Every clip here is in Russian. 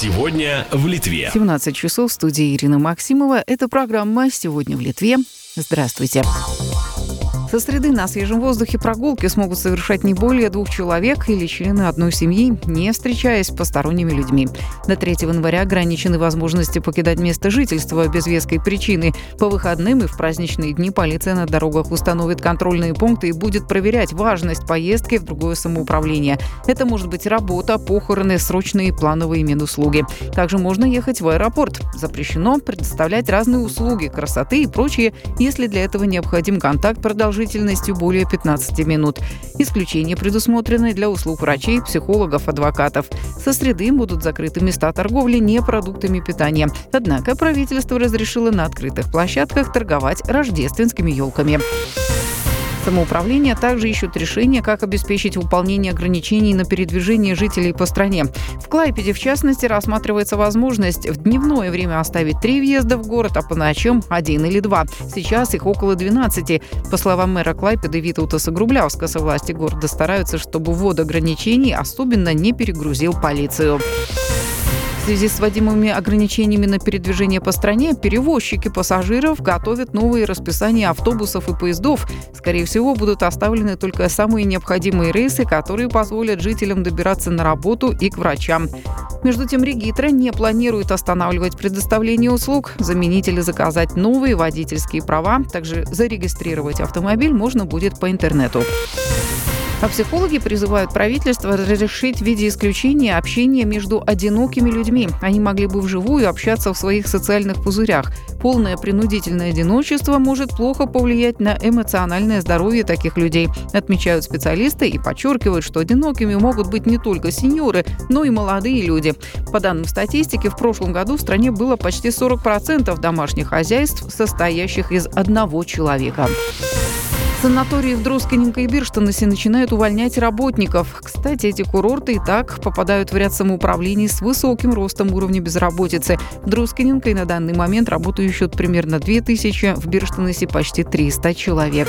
Сегодня в Литве. 17 часов в студии Ирина Максимова. Это программа «Сегодня в Литве». Здравствуйте. Со среды на свежем воздухе прогулки смогут совершать не более двух человек или члены одной семьи, не встречаясь с посторонними людьми. До 3 января ограничены возможности покидать место жительства без веской причины. По выходным и в праздничные дни полиция на дорогах установит контрольные пункты и будет проверять важность поездки в другое самоуправление. Это может быть работа, похороны, срочные плановые медуслуги. Также можно ехать в аэропорт. Запрещено предоставлять разные услуги, красоты и прочее, если для этого необходим контакт продолжительности продолжительностью более 15 минут. Исключения предусмотрены для услуг врачей, психологов, адвокатов. Со среды будут закрыты места торговли не продуктами питания. Однако правительство разрешило на открытых площадках торговать рождественскими елками. Самоуправление также ищут решение, как обеспечить выполнение ограничений на передвижение жителей по стране. В Клайпеде, в частности, рассматривается возможность в дневное время оставить три въезда в город, а по ночам один или два. Сейчас их около 12. По словам мэра Клайпеда Витаута Грублявскаса, власти города стараются, чтобы ввод ограничений особенно не перегрузил полицию связи с вводимыми ограничениями на передвижение по стране перевозчики пассажиров готовят новые расписания автобусов и поездов. Скорее всего, будут оставлены только самые необходимые рейсы, которые позволят жителям добираться на работу и к врачам. Между тем, Регитра не планирует останавливать предоставление услуг, заменить или заказать новые водительские права. Также зарегистрировать автомобиль можно будет по интернету. А психологи призывают правительство разрешить в виде исключения общение между одинокими людьми. Они могли бы вживую общаться в своих социальных пузырях. Полное принудительное одиночество может плохо повлиять на эмоциональное здоровье таких людей, отмечают специалисты и подчеркивают, что одинокими могут быть не только сеньоры, но и молодые люди. По данным статистики, в прошлом году в стране было почти 40% домашних хозяйств, состоящих из одного человека. Санатории в Дроскиненко и Бирштанасе начинают увольнять работников. Кстати, эти курорты и так попадают в ряд самоуправлений с высоким ростом уровня безработицы. В Дроскиненко на данный момент работают еще примерно 2000, в Бирштанасе почти 300 человек.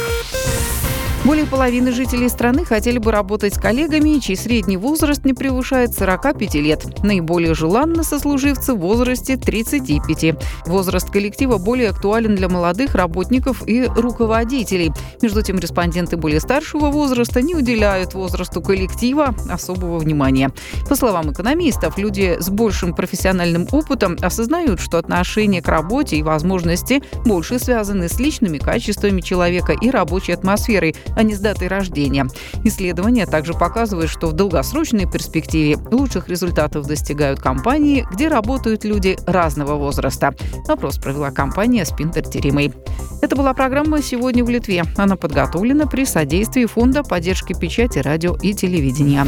Более половины жителей страны хотели бы работать с коллегами, чей средний возраст не превышает 45 лет. Наиболее желанно сослуживцы в возрасте 35. Возраст коллектива более актуален для молодых работников и руководителей. Между тем, респонденты более старшего возраста не уделяют возрасту коллектива особого внимания. По словам экономистов, люди с большим профессиональным опытом осознают, что отношение к работе и возможности больше связаны с личными качествами человека и рабочей атмосферой, а не с датой рождения. Исследования также показывают, что в долгосрочной перспективе лучших результатов достигают компании, где работают люди разного возраста. Опрос провела компания Спинтер Теремей. Это была программа «Сегодня в Литве». Она подготовлена при содействии Фонда поддержки печати, радио и телевидения.